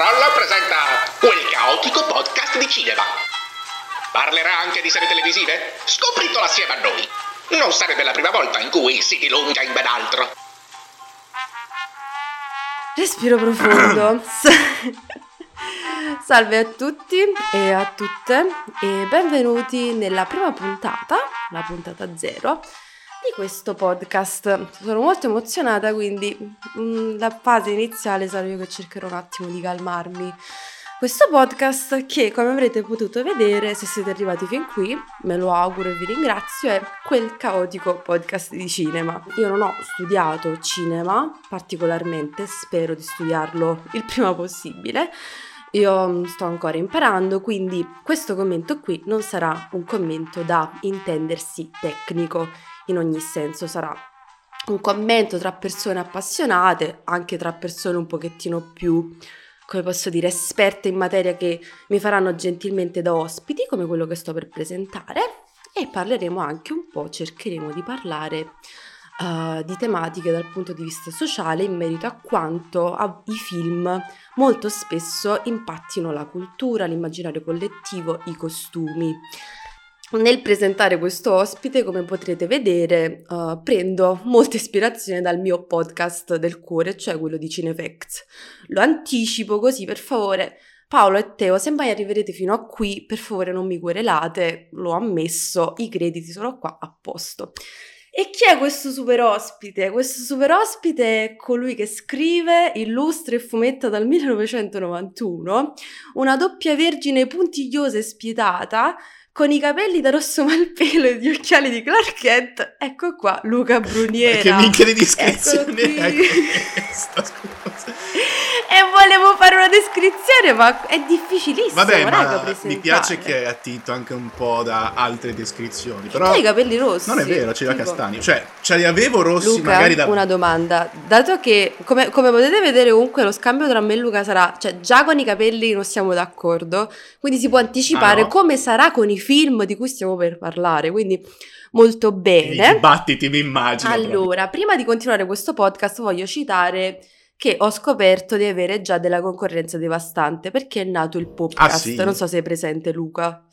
Roll presenta quel caotico podcast di cinema. Parlerà anche di serie televisive? Scopritelo assieme a noi. Non sarebbe la prima volta in cui si dilunga in ben altro. Respiro profondo. Salve a tutti e a tutte e benvenuti nella prima puntata, la puntata zero, di questo podcast. Sono molto emozionata, quindi mm, la fase iniziale sarò io che cercherò un attimo di calmarmi. Questo podcast che, come avrete potuto vedere, se siete arrivati fin qui, me lo auguro e vi ringrazio, è quel caotico podcast di cinema. Io non ho studiato cinema particolarmente, spero di studiarlo il prima possibile. Io mm, sto ancora imparando, quindi questo commento qui non sarà un commento da intendersi tecnico in ogni senso, sarà un commento tra persone appassionate, anche tra persone un pochettino più, come posso dire, esperte in materia che mi faranno gentilmente da ospiti, come quello che sto per presentare, e parleremo anche un po', cercheremo di parlare uh, di tematiche dal punto di vista sociale in merito a quanto a, i film molto spesso impattino la cultura, l'immaginario collettivo, i costumi. Nel presentare questo ospite, come potrete vedere, uh, prendo molta ispirazione dal mio podcast del cuore, cioè quello di Cinefacts. Lo anticipo così, per favore, Paolo e Teo, se mai arriverete fino a qui, per favore non mi querelate, l'ho ammesso, i crediti sono qua a posto. E chi è questo super ospite? Questo super ospite è colui che scrive, illustra e fumetta dal 1991 una doppia vergine puntigliosa e spietata con i capelli da rosso malpelo e gli occhiali di Clark Kent. Ecco qua Luca Bruniera. Che minchia di descrizione è questa? Scusa e volevo fare una descrizione, ma è difficilissimo. Vabbè, ma mi piace che è attinto anche un po' da altre descrizioni. Però hai i capelli rossi. Non è vero, ce li ha castani. Cioè, ce li avevo rossi Luca, magari da. Una domanda. Dato che, come, come, potete vedere, comunque lo scambio tra me e Luca sarà. Cioè, già con i capelli non siamo d'accordo. Quindi si può anticipare ah, no? come sarà con i film di cui stiamo per parlare. Quindi molto bene. I dibattiti, mi immagino. Allora, proprio. prima di continuare questo podcast, voglio citare che ho scoperto di avere già della concorrenza devastante perché è nato il podcast. Ah, sì? Non so se è presente Luca.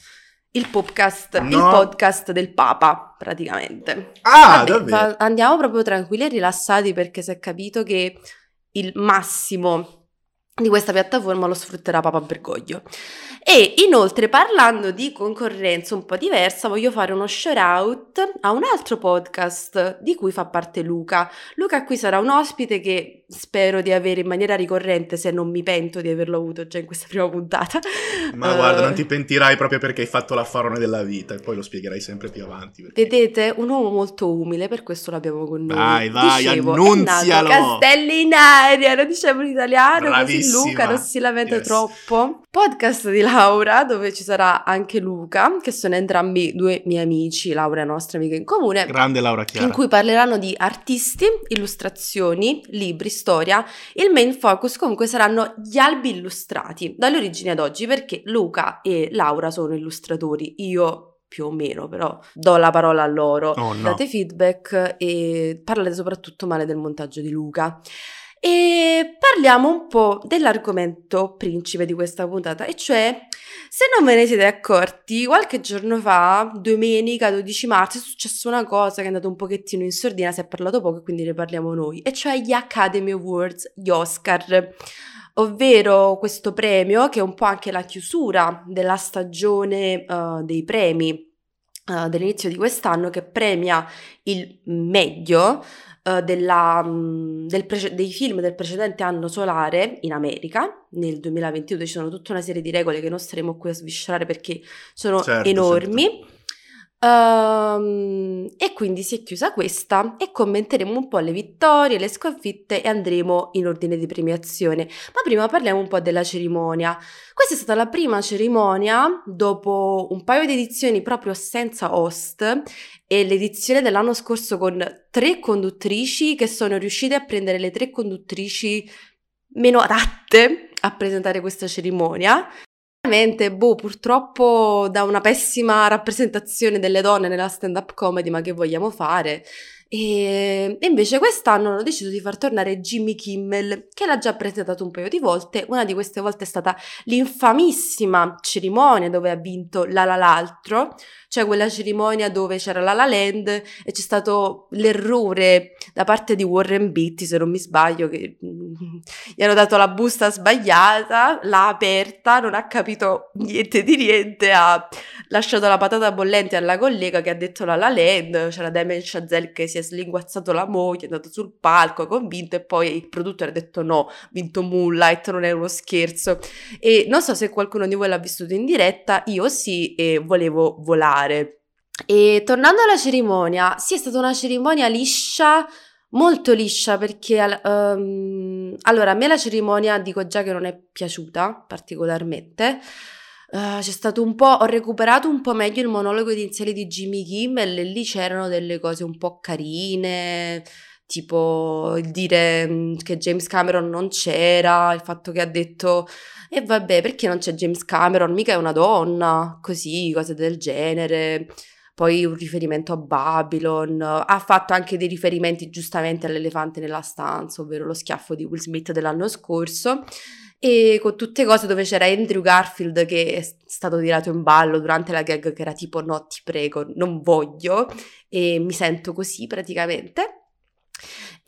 Il podcast, no. il podcast del Papa, praticamente. Ah, Vabbè, fa, andiamo proprio tranquilli e rilassati perché si è capito che il massimo di questa piattaforma lo sfrutterà Papa Bergoglio. E inoltre parlando di concorrenza un po' diversa, voglio fare uno shout out a un altro podcast di cui fa parte Luca. Luca qui sarà un ospite che spero di avere in maniera ricorrente se non mi pento di averlo avuto già in questa prima puntata. Ma uh, guarda, non ti pentirai proprio perché hai fatto l'affarone della vita e poi lo spiegherai sempre più avanti. Perché... Vedete, un uomo molto umile, per questo l'abbiamo con noi. Vai, vai, Dicevo, annunzialo! Castelli in aria, lo diciamo in italiano, Bravissima. Luca non si lamenta yes. troppo. Podcast di Laura, dove ci sarà anche Luca, che sono entrambi due miei amici, Laura è nostra amica in comune. Grande Laura Chiara. In cui parleranno di artisti, illustrazioni, libri, storia. Il main focus comunque saranno gli albi illustrati, dalle origini ad oggi, perché Luca e Laura sono illustratori, io più o meno, però do la parola a loro. Oh, no. Date feedback e parlate soprattutto male del montaggio di Luca. E parliamo un po' dell'argomento principe di questa puntata, e cioè, se non ve ne siete accorti, qualche giorno fa, domenica 12 marzo, è successa una cosa che è andata un pochettino in sordina, si è parlato poco, quindi ne parliamo noi, e cioè gli Academy Awards, gli Oscar. Ovvero questo premio che è un po' anche la chiusura della stagione uh, dei premi uh, dell'inizio di quest'anno che premia il meglio uh, della, del prece- dei film del precedente anno solare in America, nel 2022 ci sono tutta una serie di regole che non staremo qui a sviscerare perché sono certo, enormi. Certo. Um, e quindi si è chiusa questa e commenteremo un po' le vittorie, le sconfitte e andremo in ordine di premiazione. Ma prima parliamo un po' della cerimonia. Questa è stata la prima cerimonia dopo un paio di edizioni proprio senza host e l'edizione dell'anno scorso con tre conduttrici che sono riuscite a prendere le tre conduttrici meno adatte a presentare questa cerimonia boh, purtroppo da una pessima rappresentazione delle donne nella stand-up comedy, ma che vogliamo fare? E invece quest'anno hanno deciso di far tornare Jimmy Kimmel, che l'ha già presentato un paio di volte. Una di queste volte è stata l'infamissima cerimonia dove ha vinto La La l'altro, cioè quella cerimonia dove c'era La La Land e c'è stato l'errore da parte di Warren Beatty, se non mi sbaglio, che mm, gli hanno dato la busta sbagliata, l'ha aperta, non ha capito niente di niente, ha lasciato la patata bollente alla collega che ha detto La La Land, c'era Damien Chazelle che si è slinguazzato la moglie, è andato sul palco, è convinto e poi il produttore ha detto no, vinto Moonlight, non è uno scherzo. E non so se qualcuno di voi l'ha vissuto in diretta, io sì e volevo volare. E tornando alla cerimonia, sì, è stata una cerimonia liscia, molto liscia perché um, allora a me la cerimonia dico già che non è piaciuta particolarmente. Uh, c'è stato un po', ho recuperato un po' meglio il monologo iniziale di Jimmy Kimmel e lì c'erano delle cose un po' carine, tipo il dire mm, che James Cameron non c'era, il fatto che ha detto e vabbè, perché non c'è James Cameron? Mica è una donna, così, cose del genere. Poi un riferimento a Babylon. Ha fatto anche dei riferimenti giustamente all'elefante nella stanza, ovvero lo schiaffo di Will Smith dell'anno scorso. E con tutte cose dove c'era Andrew Garfield che è stato tirato in ballo durante la gag che era tipo no ti prego, non voglio e mi sento così praticamente.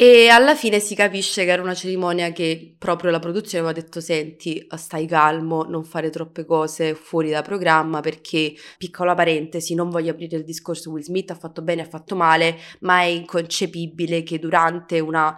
E alla fine si capisce che era una cerimonia che proprio la produzione aveva detto: Senti, stai calmo, non fare troppe cose fuori da programma perché, piccola parentesi, non voglio aprire il discorso Will Smith ha fatto bene, ha fatto male, ma è inconcepibile che durante una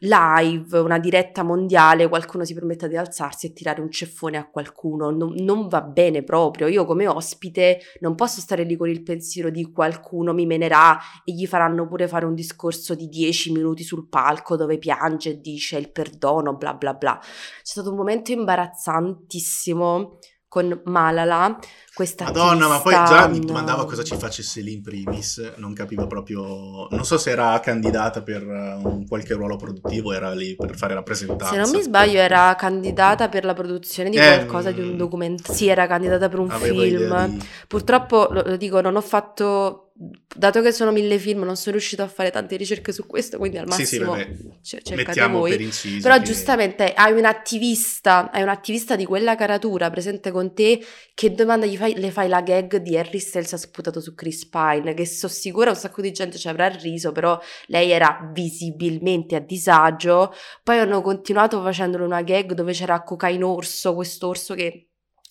live, una diretta mondiale, qualcuno si permetta di alzarsi e tirare un ceffone a qualcuno. Non, non, va bene proprio. Io come ospite non posso stare lì con il pensiero di qualcuno mi menerà e gli faranno pure fare un discorso di 10 minuti sul palco dove piange e dice il perdono, bla bla bla. C'è stato un momento imbarazzantissimo con Malala, questa Madonna, ma poi già mi domandavo cosa ci facesse lì in primis, non capivo proprio, non so se era candidata per un qualche ruolo produttivo, era lì per fare rappresentanza. Se non mi sbaglio era candidata per la produzione di eh, qualcosa, eh, di un documentario, sì era candidata per un film, di... purtroppo lo, lo dico, non ho fatto dato che sono mille film, non sono riuscito a fare tante ricerche su questo, quindi al massimo sì, sì, c- cercate voi. Per inciso, Però che... giustamente hai un attivista, hai un attivista di quella caratura presente con te che domanda gli fai, le fai la gag di Harry Styles ha sputato su Chris Pine, che sono sicura un sacco di gente ci avrà riso, però lei era visibilmente a disagio. Poi hanno continuato facendole una gag dove c'era Cocaine Orso, questo orso che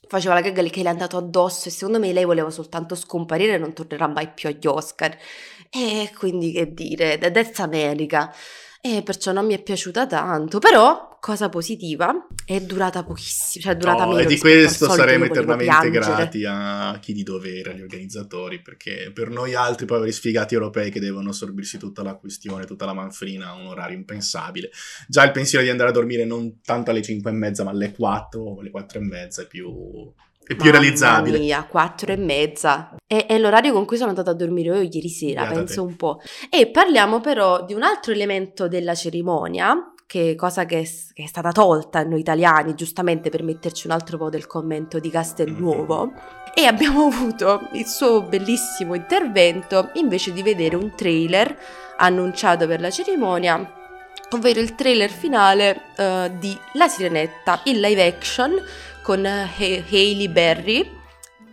faceva la gag che le è andato addosso e secondo me lei voleva soltanto scomparire e non tornerà mai più agli Oscar. E quindi che dire, that's America. E perciò non mi è piaciuta tanto, però cosa positiva è durata pochissimo, cioè è durata no, meno. E di questo saremo eternamente grati a chi di dovere, agli organizzatori, perché per noi altri poveri sfigati europei che devono assorbirsi tutta la questione, tutta la manfrina a un orario impensabile. Già il pensiero di andare a dormire non tanto alle 5 e mezza, ma alle 4 o alle 4 e mezza è più è più Mamma realizzabile. Mia, quattro e mezza. È, è, l'orario con cui sono andata a dormire io ieri sera, Beata penso te. un po'. E parliamo però di un altro elemento della cerimonia, che cosa che è, che è, stata tolta a noi italiani, giustamente per metterci un altro po' del commento di Castelnuovo. Mm-hmm. E abbiamo avuto il suo bellissimo intervento invece di vedere un trailer annunciato per la cerimonia ovvero il trailer finale uh, di La Sirenetta in live action con H- Hailey Berry.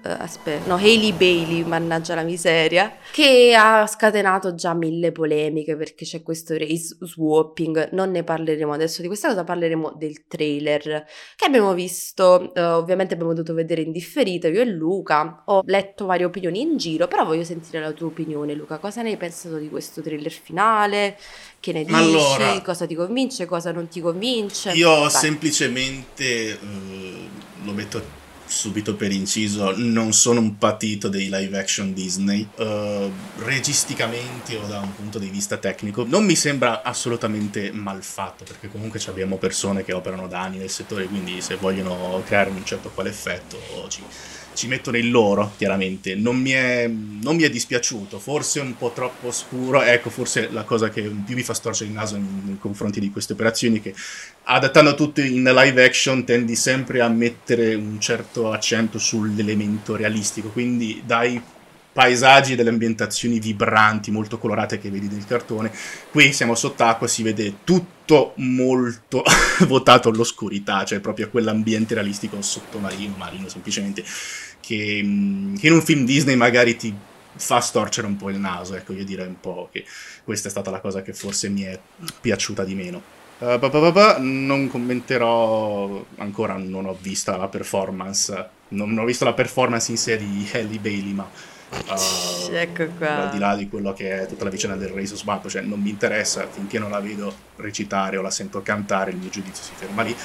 Uh, aspetta, no, Hailey Bailey, mannaggia la miseria, che ha scatenato già mille polemiche perché c'è questo race swapping. Non ne parleremo adesso di questa cosa, parleremo del trailer che abbiamo visto. Uh, ovviamente abbiamo dovuto vedere in differita io e Luca. Ho letto varie opinioni in giro, però voglio sentire la tua opinione, Luca. Cosa ne hai pensato di questo trailer finale? Che ne dici? Allora, cosa ti convince, cosa non ti convince? Io Vai. semplicemente uh, lo metto subito per inciso, non sono un patito dei live action Disney. Uh, registicamente o da un punto di vista tecnico non mi sembra assolutamente mal fatto, perché comunque abbiamo persone che operano da anni nel settore, quindi se vogliono creare un certo quale effetto ci, ci mettono il loro, chiaramente. Non mi, è, non mi, è, dispiaciuto, forse un po' troppo scuro. Ecco, forse la cosa che più mi fa storcere il naso nei confronti di queste operazioni, che adattando tutto in live action tendi sempre a mettere un certo accento sull'elemento realistico, quindi dai paesaggi, delle ambientazioni vibranti, molto colorate che vedi nel cartone. Qui siamo sott'acqua, si vede tutto molto votato all'oscurità, cioè proprio quell'ambiente realistico sottomarino, marino semplicemente, che, mm, che in un film Disney magari ti fa storcere un po' il naso, ecco, io direi un po' che questa è stata la cosa che forse mi è piaciuta di meno. Uh, bah bah bah non commenterò ancora, non ho visto la performance, non ho visto la performance in sé di Halle Bailey, ma uh, ecco qua. al di là di quello che è tutta la vicenda del Race Swap, cioè non mi interessa finché non la vedo recitare o la sento cantare, il mio giudizio si ferma lì.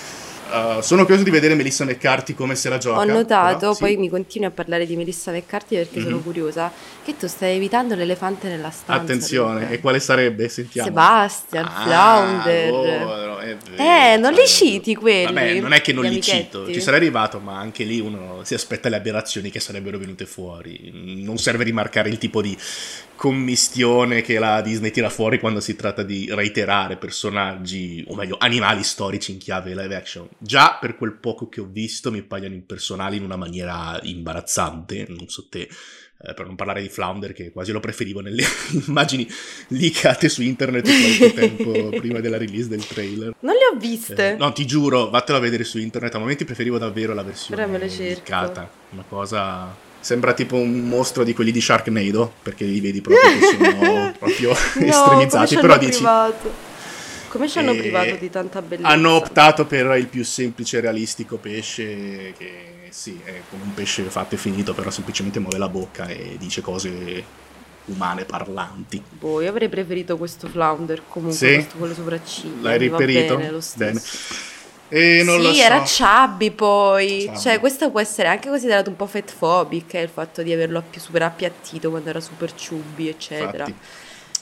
Uh, sono curioso di vedere Melissa McCarthy come se la gioca. Ho notato, però, poi sì. mi continui a parlare di Melissa McCarthy perché sono Mhm. curiosa, che tu stai evitando l'elefante nella stanza. Attenzione, dunque. e quale sarebbe? Sentiamo. Sebastian, Ah, Flounder. vero, Eh, non li citi quelli? Vabbè, non è che non li cito, ci sarei arrivato, ma anche lì uno si aspetta le aberrazioni che sarebbero venute fuori. Non serve rimarcare il tipo di commistione che la Disney tira fuori quando si tratta di reiterare personaggi, o meglio, animali storici in chiave live action. Già per quel poco che ho visto mi paiono impersonali in una maniera imbarazzante, non so te. eh, per non parlare di Flounder, che quasi lo preferivo nelle immagini leakate su internet qualche tempo prima della release del trailer. Non le ho viste. Eh, no, ti giuro, vattelo a vedere su internet. A momenti preferivo davvero la versione leakata. Una cosa. Sembra tipo un mostro di quelli di Sharknado, perché li vedi proprio che sono proprio No, estremizzati. Però dici. privato? Come ci hanno Eh, privato di tanta bellezza? Hanno optato per il più semplice e realistico pesce, che sì, è come un pesce fatto e finito, però semplicemente muove la bocca e dice cose umane parlanti. Boh, io avrei preferito questo flounder comunque, Sì? questo con le sopracciglia. L'hai riperito? Bene, lo stesso. E non sì, lo so. era chubby poi. Chubby. Cioè, questo può essere anche considerato un po' fatphobic, eh, il fatto di averlo più super appiattito quando era super chubby, eccetera. Infatti.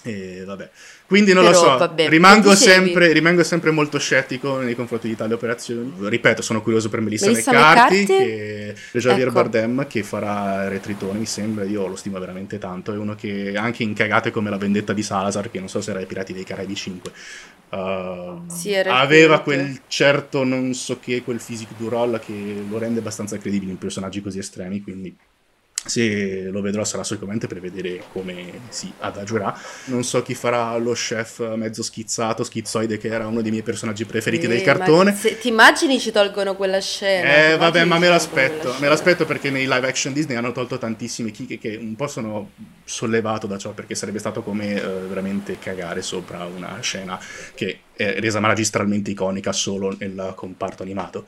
E vabbè. Quindi non lo Però, so, vabbè, rimango, sempre, rimango sempre molto scettico nei confronti di tali operazioni. Ripeto, sono curioso per Melissa, Melissa McCarthy, McCarthy? è Javier Ecco. Bardem che farà Retritone, mi sembra, io lo stimo veramente tanto, è uno che anche in cagate come la vendetta di Salazar, che non so se era i Pirati dei Caraibi 5. Uh, Sì, aveva quel certo non so che, quel physique du role che lo rende abbastanza credibile in personaggi così estremi, quindi se lo vedrò sarà sicuramente per vedere come si adagerà. Non so chi farà lo chef mezzo schizzato, schizzoide, che era uno dei miei personaggi preferiti Eh, del cartone. se- ti immagini ci tolgono quella scena? Eh, vabbè, ma me l'aspetto. Me l'aspetto perché nei live action Disney hanno tolto tantissime chicche che un po' sono sollevato da ciò perché sarebbe stato come eh, veramente cagare sopra una scena che è resa magistralmente iconica solo nel comparto animato.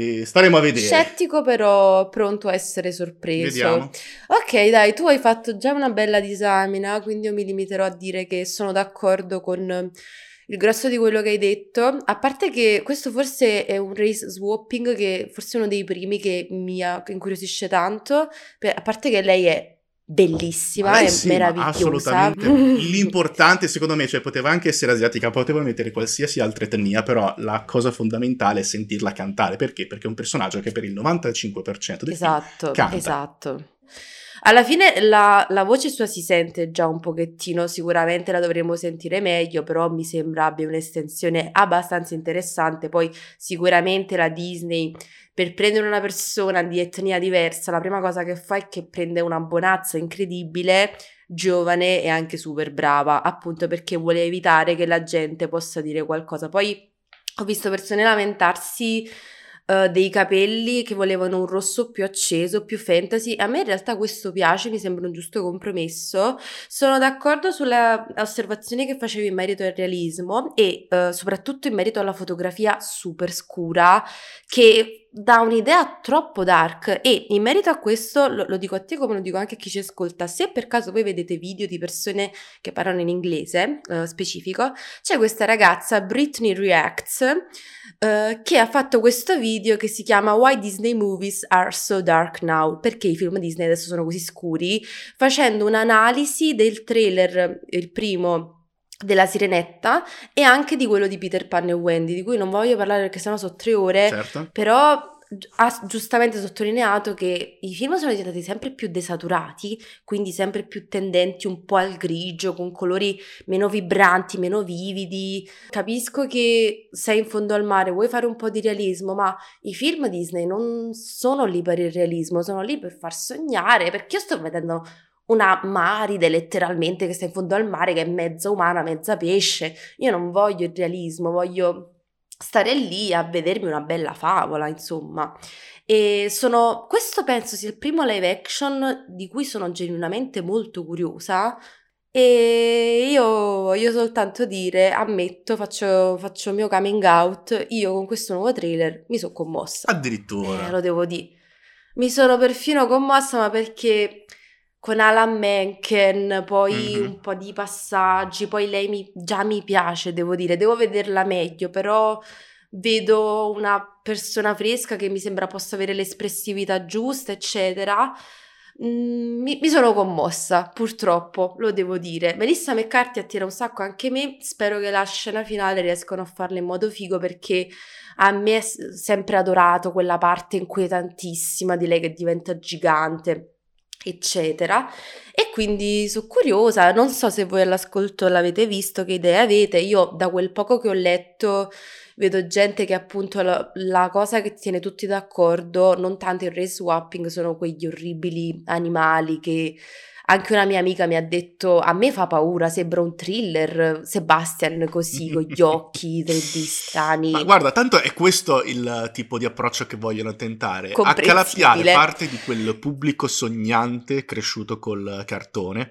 E staremo a vedere. Scettico però pronto a essere sorpreso. Vediamo. Ok, dai, tu hai fatto già una bella disamina, quindi io mi limiterò a dire che sono d'accordo con il grosso di quello che hai detto. A parte che questo forse è un race swapping che forse è uno dei primi che mi incuriosisce tanto, a parte che lei è bellissima, Ma lei è sì, meravigliosa. assolutamente. L'importante, secondo me, cioè poteva anche essere asiatica, poteva mettere qualsiasi altra etnia, però la cosa fondamentale è sentirla cantare. Perché? Perché è un personaggio che per il 95% del film Esatto, canta. esatto. Alla fine la, la voce sua si sente già un pochettino, sicuramente la dovremo sentire meglio, però mi sembra abbia un'estensione abbastanza interessante. Poi sicuramente la Disney per prendere una persona di etnia diversa, la prima cosa che fa è che prende una bonazza incredibile, giovane e anche super brava, appunto perché vuole evitare che la gente possa dire qualcosa. Poi ho visto persone lamentarsi eh, dei capelli che volevano un rosso più acceso, più fantasy. A me in realtà questo piace, mi sembra un giusto compromesso. Sono d'accordo sulle osservazioni che facevi in merito al realismo e eh, soprattutto in merito alla fotografia super scura che dà un'idea troppo dark e in merito a questo lo, lo dico a te come lo dico anche a chi ci ascolta se per caso voi vedete video di persone che parlano in inglese eh, specifico c'è questa ragazza Britney Reacts eh, che ha fatto questo video che si chiama Why Disney Movies Are So Dark Now perché i film Disney adesso sono così scuri facendo un'analisi del trailer il primo della Sirenetta e anche di quello di Peter Pan e Wendy di cui non voglio parlare perché sennò sono tre ore Certo. però ha giustamente sottolineato che i film sono diventati sempre più desaturati, quindi sempre più tendenti un po' al grigio, con colori meno vibranti, meno vividi. Capisco che sei in fondo al mare, vuoi fare un po' di realismo, ma i film Disney non sono lì per il realismo, sono lì per far sognare, perché io sto vedendo una maride letteralmente che sta in fondo al mare, che è mezza umana, mezza pesce. Io non voglio il realismo, voglio stare lì a vedermi una bella favola, insomma. E sono, questo penso sia il primo live action di cui sono genuinamente molto curiosa. E io voglio soltanto dire, ammetto, faccio, faccio il mio coming out, io con questo nuovo trailer mi sono commossa. Addirittura. Eh, lo devo dire. Mi sono perfino commossa, ma perché con Alan Menken, poi Mhm. un po' di passaggi, poi lei mi- già mi piace, devo dire, devo vederla meglio, però vedo una persona fresca che mi sembra possa avere l'espressività giusta, eccetera. Mm, mi, mi sono commossa, purtroppo, lo devo dire. Melissa McCarthy attira un sacco anche me, spero che la scena finale riescano a farla in modo figo perché a me è sempre adorato quella parte inquietantissima di lei che diventa gigante, eccetera. E quindi sono curiosa, non so se voi all'ascolto l'avete visto, che idee avete. Io da quel poco che ho letto vedo gente che appunto la, la cosa che tiene tutti d'accordo, non tanto il race swapping, sono quegli orribili animali che anche una mia amica mi ha detto a me fa paura, sembra un thriller, Sebastian così, con gli occhi 3D strani. Ma guarda, tanto è questo il tipo di approccio che vogliono tentare. Accalappiare parte di quel pubblico sognante cresciuto col cartone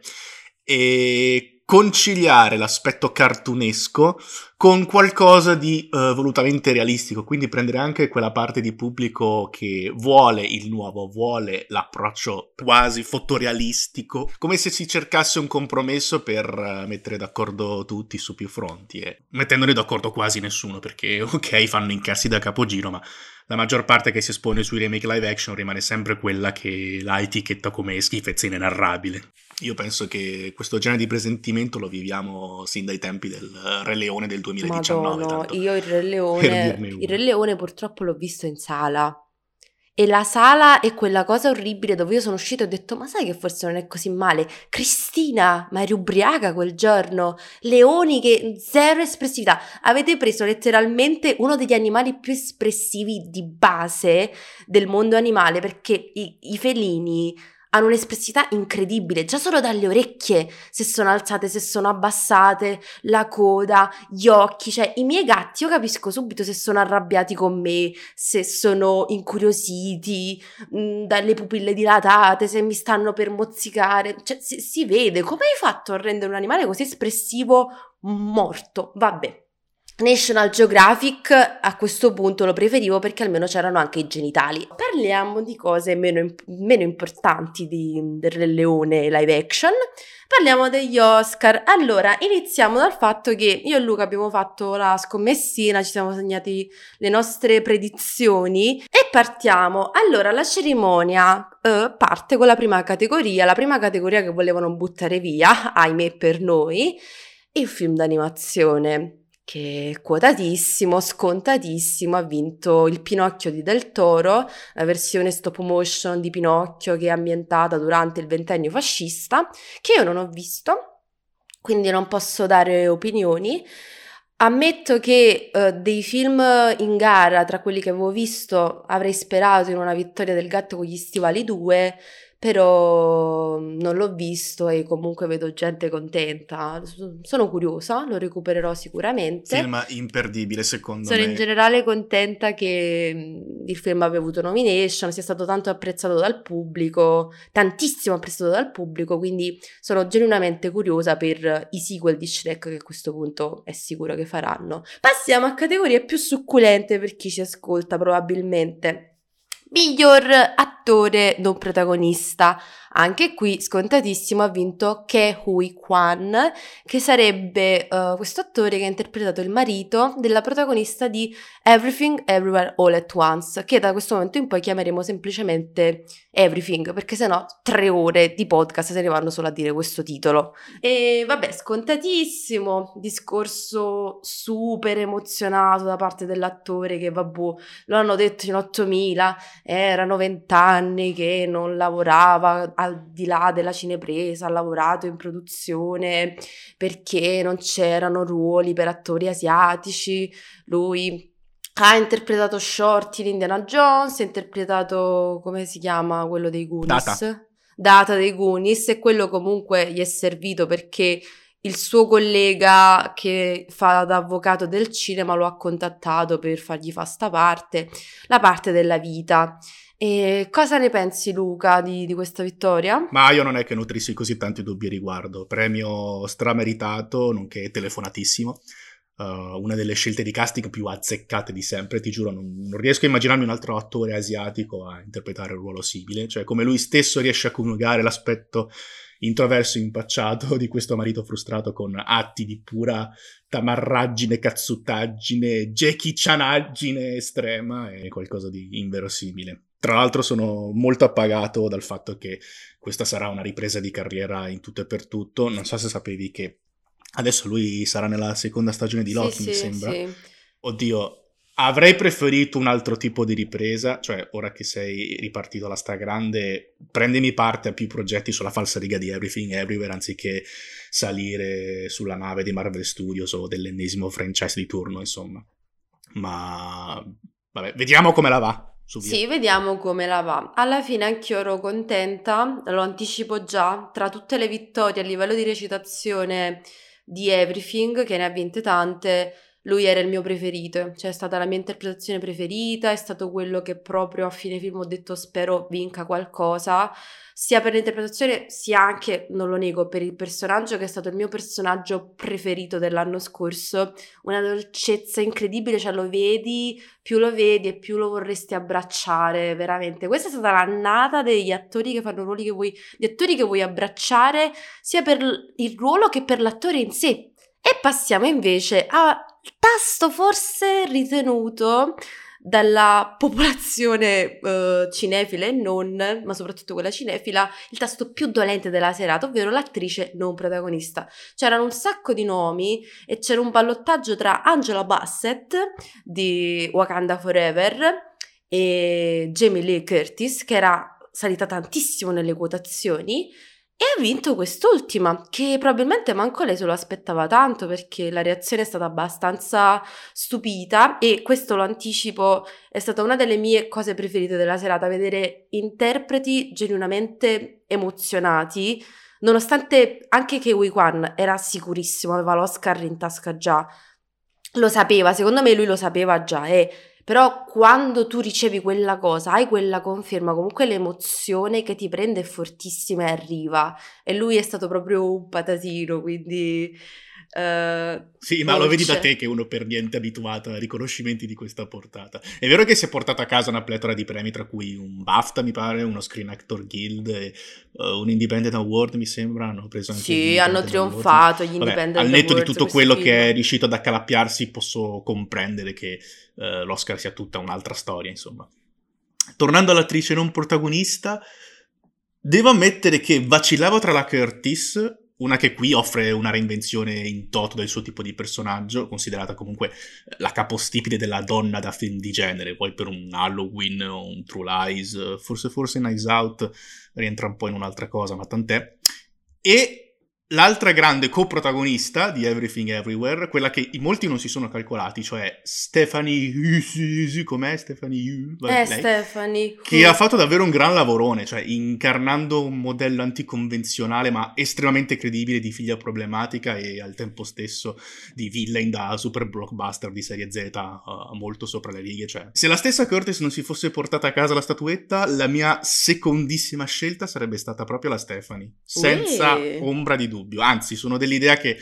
e conciliare l'aspetto cartunesco con qualcosa di eh, volutamente realistico, quindi prendere anche quella parte di pubblico che vuole il nuovo, vuole l'approccio quasi fotorealistico, come se si cercasse un compromesso per eh, mettere d'accordo tutti su più fronti e mettendone d'accordo quasi nessuno, perché ok, fanno incassi da capogiro, ma la maggior parte che si espone sui remake live action rimane sempre quella che la etichetta come schifezza inenarrabile. Io penso che questo genere di presentimento lo viviamo sin dai tempi del Re Leone del 2019. Madonna, tanto io il Re Leone, il Re Leone purtroppo l'ho visto in sala. E la sala è quella cosa orribile dove io sono uscita e ho detto: Ma sai che forse non è così male? Cristina, ma eri ubriaca quel giorno? Leoni che zero espressività. Avete preso letteralmente uno degli animali più espressivi di base del mondo animale perché i, i felini hanno un'espressività incredibile, già solo dalle orecchie, se sono alzate, se sono abbassate, la coda, gli occhi, cioè i miei gatti io capisco subito se sono arrabbiati con me, se sono incuriositi, mh, dalle pupille dilatate, se mi stanno per mozzicare, cioè si, si vede come hai fatto a rendere un animale così espressivo morto, vabbè. National Geographic a questo punto lo preferivo perché almeno c'erano anche i genitali. Parliamo di cose meno, meno importanti di, del Leone live action. Parliamo degli Oscar. Allora, iniziamo dal fatto che io e Luca abbiamo fatto la scommessina, ci siamo segnati le nostre predizioni e partiamo. Allora, la cerimonia eh, parte con la prima categoria, la prima categoria che volevano buttare via, ahimè per noi, il film d'animazione che è quotatissimo, scontatissimo, ha vinto il Pinocchio di Del Toro, la versione stop motion di Pinocchio che è ambientata durante il ventennio fascista, che io non ho visto, quindi non posso dare opinioni. Ammetto che eh, dei film in gara, tra quelli che avevo visto, avrei sperato in una vittoria del gatto con gli stivali 2, però non l'ho visto e comunque vedo gente contenta. Sono curiosa, lo recupererò sicuramente. Film imperdibile, secondo Sono me. in generale contenta che il film abbia avuto nomination, sia stato tanto apprezzato dal pubblico, tantissimo apprezzato dal pubblico, quindi sono genuinamente curiosa per i sequel di Shrek che a questo punto è sicuro che faranno. Passiamo a categorie più succulente per chi ci ascolta probabilmente. Miglior attore non protagonista. Anche qui scontatissimo ha vinto Ke Hui Kwan, che sarebbe eh, questo attore che ha interpretato il marito della protagonista di Everything Everywhere All at Once, che da questo momento in poi chiameremo semplicemente Everything, perché sennò tre ore di podcast se ne vanno solo a dire questo titolo. E vabbè, scontatissimo, discorso super emozionato da parte dell'attore che vabbè, lo hanno detto in 8000, erano vent'anni che non lavorava al di là della cinepresa, ha lavorato in produzione perché non c'erano ruoli per attori asiatici, lui ha interpretato Short in Indiana Jones, ha interpretato, come si chiama, quello dei Goonies? Data. data dei Goonies e quello comunque gli è servito perché il suo collega che fa da avvocato del cinema lo ha contattato per fargli fare sta parte, la parte della vita. E cosa ne pensi Luca di, di, questa vittoria? Ma io non è che nutrissi così tanti dubbi riguardo, premio strameritato, nonché telefonatissimo. Uh, una delle scelte di casting più azzeccate di sempre, ti giuro, non, non, riesco a immaginarmi un altro attore asiatico a interpretare un ruolo simile, cioè come lui stesso riesce a coniugare l'aspetto introverso impacciato di questo marito frustrato con atti di pura tamarraggine, cazzuttaggine, Jackie estrema e qualcosa di inverosimile. Tra l'altro sono molto appagato dal fatto che questa sarà una ripresa di carriera in tutto e per tutto. Non so se sapevi che adesso lui sarà nella seconda stagione di Loki, sì, mi sì, sembra. Sì. Oddio, Avrei preferito un altro tipo di ripresa, cioè ora che sei ripartito alla stragrande, prendimi parte a più progetti sulla falsa riga di Everything Everywhere anziché salire sulla nave di Marvel Studios o dell'ennesimo franchise di turno, insomma. Ma vabbè, vediamo come la va. Sì, vediamo come la va. Alla fine anch'io ero contenta, lo anticipo già, tra tutte le vittorie a livello di recitazione di Everything, che ne ha vinte tante, lui era il mio preferito, cioè è stata la mia interpretazione preferita, è stato quello che proprio a fine film ho detto spero vinca qualcosa, sia per l'interpretazione sia anche, non lo nego, per il personaggio che è stato il mio personaggio preferito dell'anno scorso, una dolcezza incredibile, cioè lo vedi, più lo vedi e più lo vorresti abbracciare, veramente. Questa è stata l'annata degli attori che fanno ruoli che vuoi, gli attori che vuoi abbracciare sia per il ruolo che per l'attore in sé. E passiamo invece a tasto forse ritenuto dalla popolazione uh, cinefila e non, ma soprattutto quella cinefila, il tasto più dolente della serata, ovvero l'attrice non protagonista. C'erano un sacco di nomi e c'era un ballottaggio tra Angela Bassett di Wakanda Forever e Jamie Lee Curtis, che era salita tantissimo nelle quotazioni, e ha vinto quest'ultima, che probabilmente manco lei se lo aspettava tanto perché la reazione è stata abbastanza stupita e questo lo anticipo, è stata una delle mie cose preferite della serata, vedere interpreti genuinamente emozionati, nonostante anche Kiwi Kwan era sicurissimo, aveva l'Oscar in tasca già, lo sapeva, secondo me lui lo sapeva già e però quando tu ricevi quella cosa, hai quella conferma, comunque l'emozione che ti prende è fortissima e arriva. E lui è stato proprio un patatino, quindi... Uh, sì, ma lo vedi da te che è uno per niente abituato a riconoscimenti di questa portata. È vero che si è portato a casa una pletora di premi, tra cui un BAFTA, mi pare, uno Screen Actor Guild e uh, un Independent Award, mi sembra. Hanno preso anche Sì, hanno trionfato Award. gli Vabbè, Independent Al netto di tutto quello film. che è riuscito ad accalappiarsi, posso comprendere che uh, l'Oscar sia tutta un'altra storia, insomma. Tornando all'attrice non protagonista, devo ammettere che vacillavo tra la Curtis una che qui offre una reinvenzione in toto del suo tipo di personaggio, considerata comunque la capostipite della donna da film di genere, poi per un Halloween o un True Lies, forse forse Nice Out rientra un po' in un'altra cosa, ma tant'è. E L'altra grande coprotagonista di Everything Everywhere, quella che molti non si sono calcolati, cioè Stephanie com'è Stephanie Vabbè, eh, Stephanie. Che ha fatto davvero un gran lavorone, cioè incarnando un modello anticonvenzionale ma estremamente credibile di figlia problematica e al tempo stesso di villain da super blockbuster di serie Z uh, molto sopra le righe. Cioè, se la stessa Curtis non si fosse portata a casa la statuetta, la mia secondissima scelta sarebbe stata proprio la Stephanie, senza Ui. ombra di dubbio dubbio. Anzi, sono dell'idea che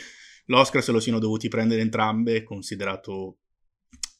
l'Oscar se lo siano dovuti prendere entrambe, considerato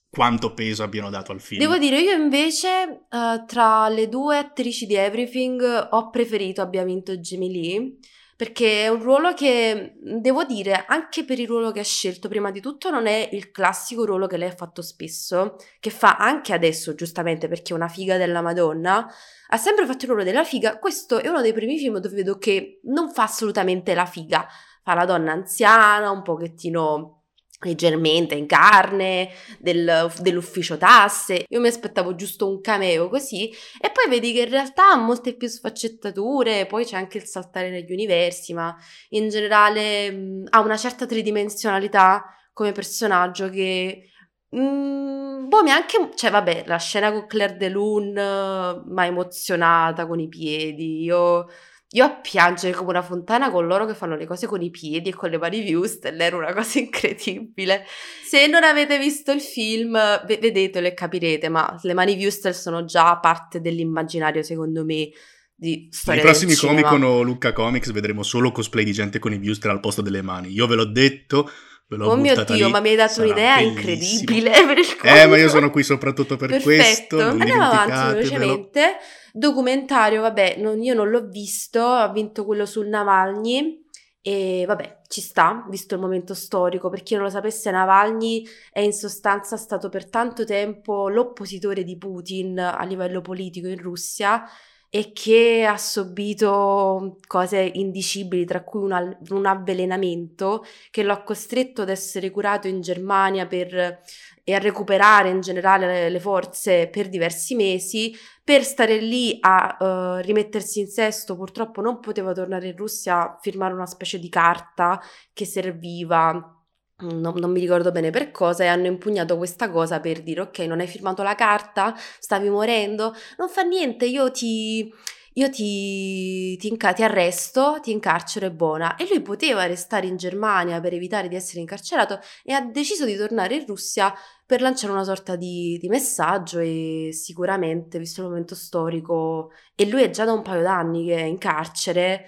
quanto peso abbiano dato al film. Devo dire, io invece uh, tra le due attrici di Everything ho preferito abbia vinto Jamie Lee. Perché è un ruolo che, devo dire, anche per il ruolo che ha scelto, prima di tutto non è il classico ruolo che lei ha fatto spesso, che fa anche adesso, giustamente, perché è una figa della Madonna, ha sempre fatto il ruolo della figa. Questo è uno dei primi film dove vedo che non fa assolutamente la figa, fa la donna anziana, un pochettino leggermente in carne del, dell'ufficio tasse. Io mi aspettavo giusto un cameo così e poi vedi che in realtà ha molte più sfaccettature, poi c'è anche il saltare negli universi, ma in generale mh, ha una certa tridimensionalità come personaggio che Mm, boh, mi anche. Cioè, vabbè, la scena con Claire de Lune mi ha emozionata con i piedi. Io, io a piangere come una fontana con loro che fanno le cose con i piedi e con le mani Wustel, era una cosa incredibile. Se non avete visto il film, vedetelo e capirete, ma le mani Wustel sono già parte dell'immaginario, secondo me, di storia Nei prossimi Comic Con o Lucca Comics vedremo solo cosplay di gente con i Wustel al posto delle mani. Io ve l'ho detto, oh mio Dio, lì. ma mi hai dato un'idea bellissimo. incredibile per il Eh, ma io sono qui soprattutto per Perfetto. questo. Andiamo avanti velocemente. Documentario, vabbè, non, io non l'ho visto, ha vinto quello sul Navalny. E vabbè, ci sta, visto il momento storico. Per chi non lo sapesse, Navalny è in sostanza stato per tanto tempo l'oppositore di Putin a livello politico in Russia e che ha subito cose indicibili, tra cui un, un avvelenamento che lo ha costretto ad essere curato in Germania per, e a recuperare in generale le, le forze per diversi mesi. Per stare lì a uh, rimettersi in sesto, purtroppo non poteva tornare in Russia a firmare una specie di carta che serviva non, non, mi ricordo bene per cosa, e hanno impugnato questa cosa per dire ok, non hai firmato la carta, stavi morendo, non fa niente, io ti, io ti, ti, ti arresto, ti incarcero, è buona. E lui poteva restare in Germania per evitare di essere incarcerato e ha deciso di tornare in Russia per lanciare una sorta di, di messaggio e sicuramente, visto il momento storico, e lui è già da un paio d'anni che è in carcere,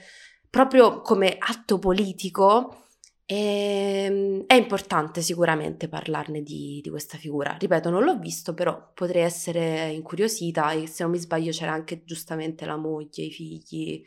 proprio come atto politico e, ehm, è importante sicuramente parlarne di, di, questa figura. Ripeto, non l'ho visto, però potrei essere incuriosita e se non mi sbaglio c'era anche giustamente la moglie, i figli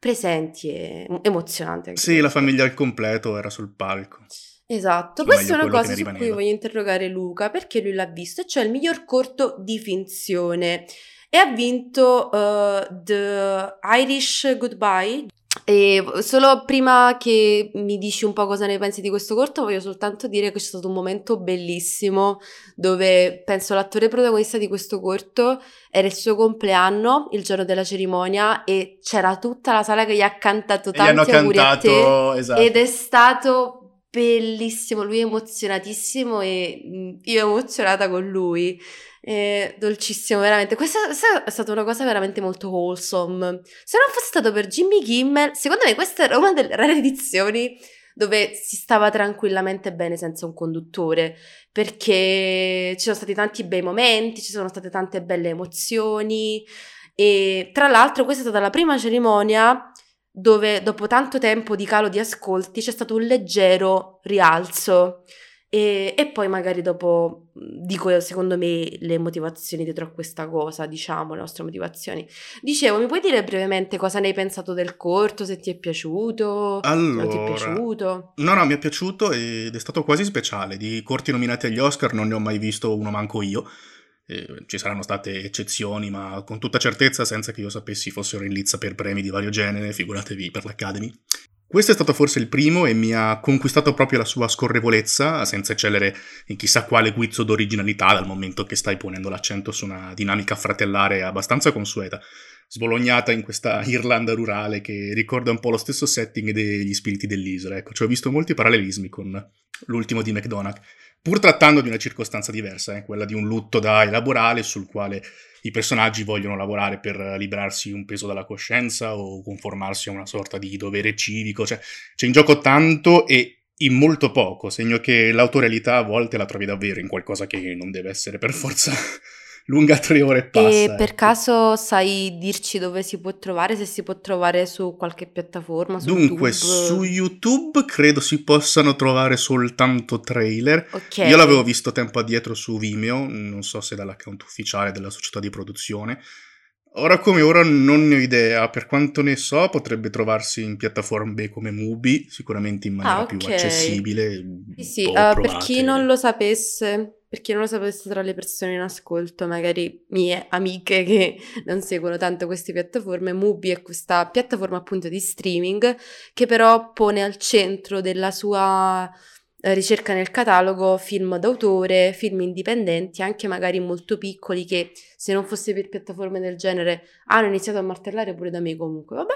presenti e emozionante. Sì, la famiglia al completo era sul palco. Esatto, questa è una cosa su cui voglio interrogare Luca perché lui l'ha visto, cioè il miglior corto di finzione e ha vinto uh, The Irish Goodbye e solo prima che mi dici un po' cosa ne pensi di questo corto, voglio soltanto dire che c'è stato un momento bellissimo dove penso l'attore protagonista di questo corto era il suo compleanno, il giorno della cerimonia, e c'era tutta la sala che gli ha cantato tanti auguri cantato, te, esatto. ed è stato bellissimo, lui è emozionatissimo e io emozionata con lui. È dolcissimo, veramente. Questa, questa, è stata una cosa veramente molto wholesome. Se non fosse stato per Jimmy Kimmel, secondo me questa era una delle rare edizioni dove si stava tranquillamente bene senza un conduttore, perché ci sono stati tanti bei momenti, ci sono state tante belle emozioni e tra l'altro questa è stata la prima cerimonia dove dopo tanto tempo di calo di ascolti c'è stato un leggero rialzo. E, e, poi magari dopo dico secondo me le motivazioni dietro a questa cosa, diciamo le nostre motivazioni. Dicevo, mi puoi dire brevemente cosa ne hai pensato del corto, se ti è piaciuto? Allora, non ti è piaciuto? No, no, mi è piaciuto ed è stato quasi speciale. Di corti nominati agli Oscar non ne ho mai visto uno manco io. Eh, ci saranno state eccezioni, ma con tutta certezza, senza che io sapessi fossero in lizza per premi di vario genere, figuratevi per l'Academy. Questo è stato forse il primo e mi ha conquistato proprio la sua scorrevolezza, senza eccellere in chissà quale guizzo d'originalità, dal momento che stai ponendo l'accento su una dinamica fratellare abbastanza consueta, svolognata in questa Irlanda rurale che ricorda un po' lo stesso setting degli spiriti dell'isola. Ecco, ci ho visto molti parallelismi con l'ultimo di McDonagh, pur trattando di una circostanza diversa, eh, quella di un lutto da elaborare sul quale i personaggi vogliono lavorare per liberarsi un peso dalla coscienza o conformarsi a una sorta di dovere civico, cioè c'è in gioco tanto e in molto poco, segno che l'autorialità a volte la trovi davvero in qualcosa che non deve essere per forza lunga tre ore e passa. E per ecco. caso sai dirci dove si può trovare, se si può trovare su qualche piattaforma? Su Dunque, YouTube? su YouTube credo si possano trovare soltanto trailer. Okay. Io l'avevo visto tempo addietro su Vimeo, non so se dall'account ufficiale della società di produzione. Ora come ora non ne ho idea, per quanto ne so potrebbe trovarsi in piattaforme come Mubi, sicuramente in maniera ah, okay. più accessibile. Sì, sì. Uh, per chi non lo sapesse, per chi non lo sapesse tra le persone in ascolto, magari mie amiche che non seguono tanto queste piattaforme, Mubi è questa piattaforma appunto di streaming che però pone al centro della sua eh, ricerca nel catalogo film d'autore, film indipendenti, anche magari molto piccoli che se non fosse per piattaforme del genere hanno iniziato a martellare pure da me comunque, vabbè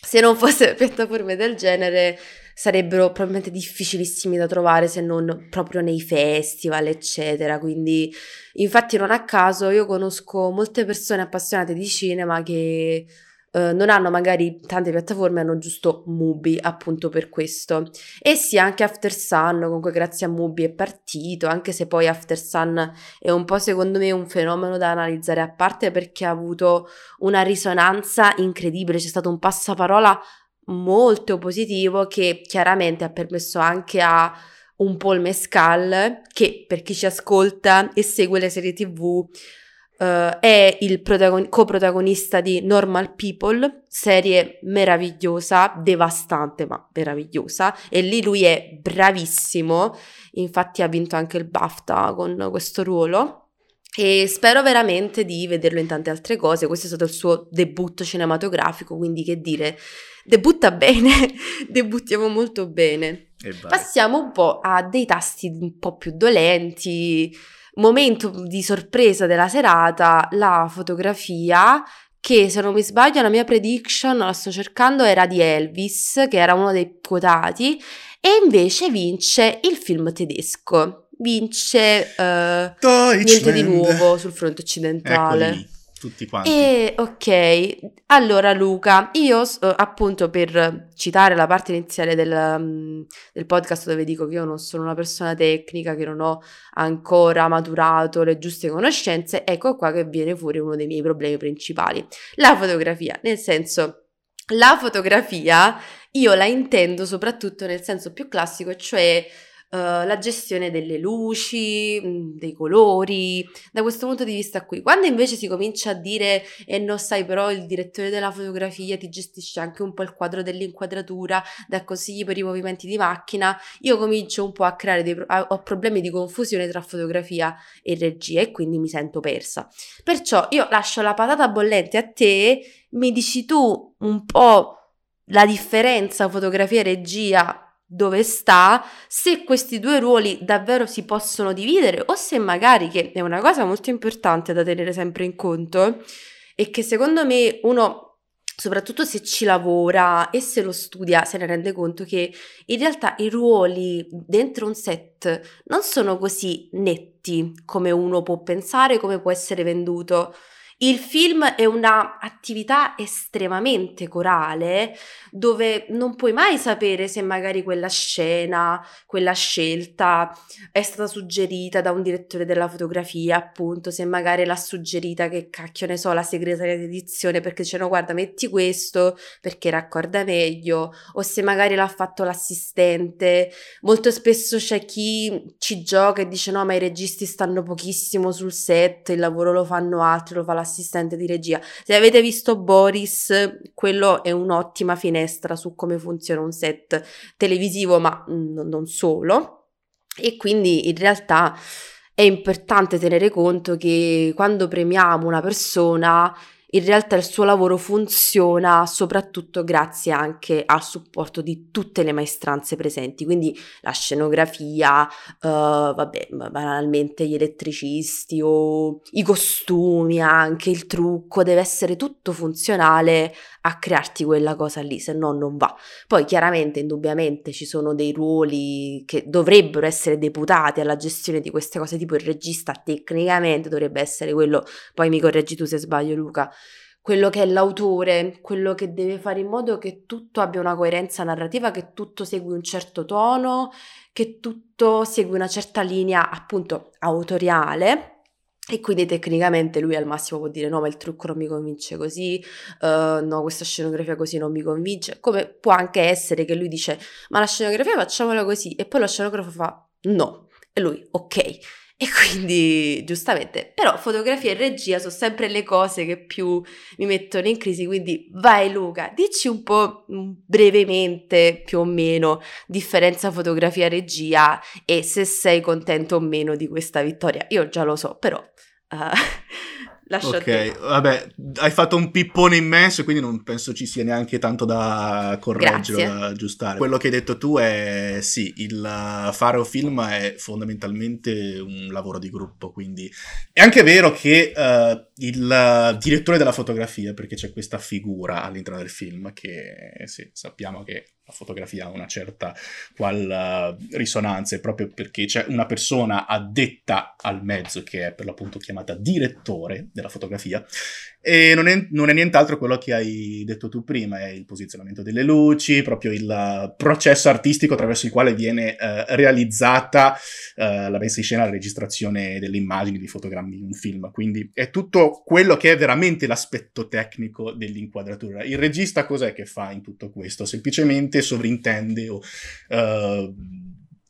se non fosse piattaforme del genere sarebbero probabilmente difficilissimi da trovare se non proprio nei festival, eccetera. Quindi, infatti, non a caso io conosco molte persone appassionate di cinema che Uh, non hanno magari tante piattaforme, hanno giusto Mubi appunto per questo. E sì, anche After Sun, comunque grazie a Mubi è partito, anche se poi After Sun è un po' secondo me un fenomeno da analizzare a parte perché ha avuto una risonanza incredibile, c'è stato un passaparola molto positivo che chiaramente ha permesso anche a un Paul Mescal che per chi ci ascolta e segue le serie tv Uh, è il protagon- coprotagonista di Normal People, serie meravigliosa, devastante ma meravigliosa, e lì lui è bravissimo, infatti ha vinto anche il BAFTA con questo ruolo. E spero veramente di vederlo in tante altre cose. Questo è stato il suo debutto cinematografico, quindi che dire, debutta bene, debuttiamo molto bene. Passiamo un po' a dei tasti un po' più dolenti momento di sorpresa della serata, la fotografia che se non mi sbaglio la mia prediction, la sto cercando, era di Elvis, che era uno dei quotati, e invece vince il film tedesco. Vince uh, niente di nuovo sul fronte occidentale. Eccoli tutti quanti. E ok, allora Luca, io uh, appunto per citare la parte iniziale del, um, del, podcast dove dico che io non sono una persona tecnica, che non ho ancora maturato le giuste conoscenze, ecco qua che viene fuori uno dei miei problemi principali, la fotografia, nel senso... La fotografia io la intendo soprattutto nel senso più classico, cioè la gestione delle luci, mm, dei colori, da questo punto di vista qui. Quando invece si comincia a dire e eh, non sai però il direttore della fotografia ti gestisce anche un po' il quadro dell'inquadratura, dà consigli per i movimenti di macchina, io comincio un po' a creare dei ho problemi di confusione tra fotografia e regia e quindi mi sento persa. Perciò io lascio la patata bollente a te, mi dici tu un po' la differenza fotografia e regia dove sta, se questi due ruoli davvero si possono dividere o se magari, che è una cosa molto importante da tenere sempre in conto, e che secondo me uno, soprattutto se ci lavora e se lo studia, se ne rende conto che in realtà i ruoli dentro un set non sono così netti come uno può pensare, come può essere venduto. Il film è un'attività estremamente corale dove non puoi mai sapere se magari quella scena, quella scelta è stata suggerita da un direttore della fotografia, appunto, se magari l'ha suggerita che cacchio ne so, la segretaria di edizione perché dicevano guarda metti questo perché raccorda meglio o se magari l'ha fatto l'assistente. Molto spesso c'è chi ci gioca e dice no ma i registi stanno pochissimo sul set, il lavoro lo fanno altri, lo fa la assistente di regia. Se avete visto Boris, quello è un'ottima finestra su come funziona un set televisivo, ma n- non solo. E quindi in realtà è importante tenere conto che quando premiamo una persona in realtà il suo lavoro funziona soprattutto grazie anche al supporto di tutte le maestranze presenti, quindi la scenografia, uh, vabbè, banalmente gli elettricisti o i costumi, anche il trucco, deve essere tutto funzionale a crearti quella cosa lì, se no non va. Poi chiaramente, indubbiamente ci sono dei ruoli che dovrebbero essere deputati alla gestione di queste cose, tipo il regista tecnicamente dovrebbe essere quello, poi mi correggi tu se sbaglio Luca, quello che è l'autore, quello che deve fare in modo che tutto abbia una coerenza narrativa, che tutto segui un certo tono, che tutto segui una certa linea appunto autoriale. E quindi tecnicamente lui al massimo può dire no, ma il trucco non mi convince così, uh, no, questa scenografia così non mi convince. Come può anche essere che lui dice ma la scenografia facciamola così e poi lo scenografo fa no. E lui ok. E quindi, giustamente, però fotografia e regia sono sempre le cose che più mi mettono in crisi, quindi vai Luca, dici un po' mm, brevemente, più o meno, differenza fotografia-regia e se sei contento o meno di questa vittoria. Io già lo so, però... Uh, Lascio ok, vabbè, hai fatto un pippone immenso, quindi non penso ci sia neanche tanto da correggere o da aggiustare. Quello che hai detto tu è sì, il fare un film è fondamentalmente un lavoro di gruppo, quindi è anche vero che uh, il direttore della fotografia, perché c'è questa figura all'interno del film che sì, sappiamo che la fotografia ha una certa qual uh, risonanza, proprio perché c'è una persona addetta al mezzo che è per l'appunto chiamata direttore della fotografia e non è, non è nient'altro quello che hai detto tu prima, è il posizionamento delle luci, proprio il processo artistico attraverso il quale viene uh, realizzata la messa in scena, la registrazione delle immagini, di fotogrammi in un film, quindi è tutto quello che è veramente l'aspetto tecnico dell'inquadratura. Il regista cos'è che fa in tutto questo? Semplicemente sovrintende o uh,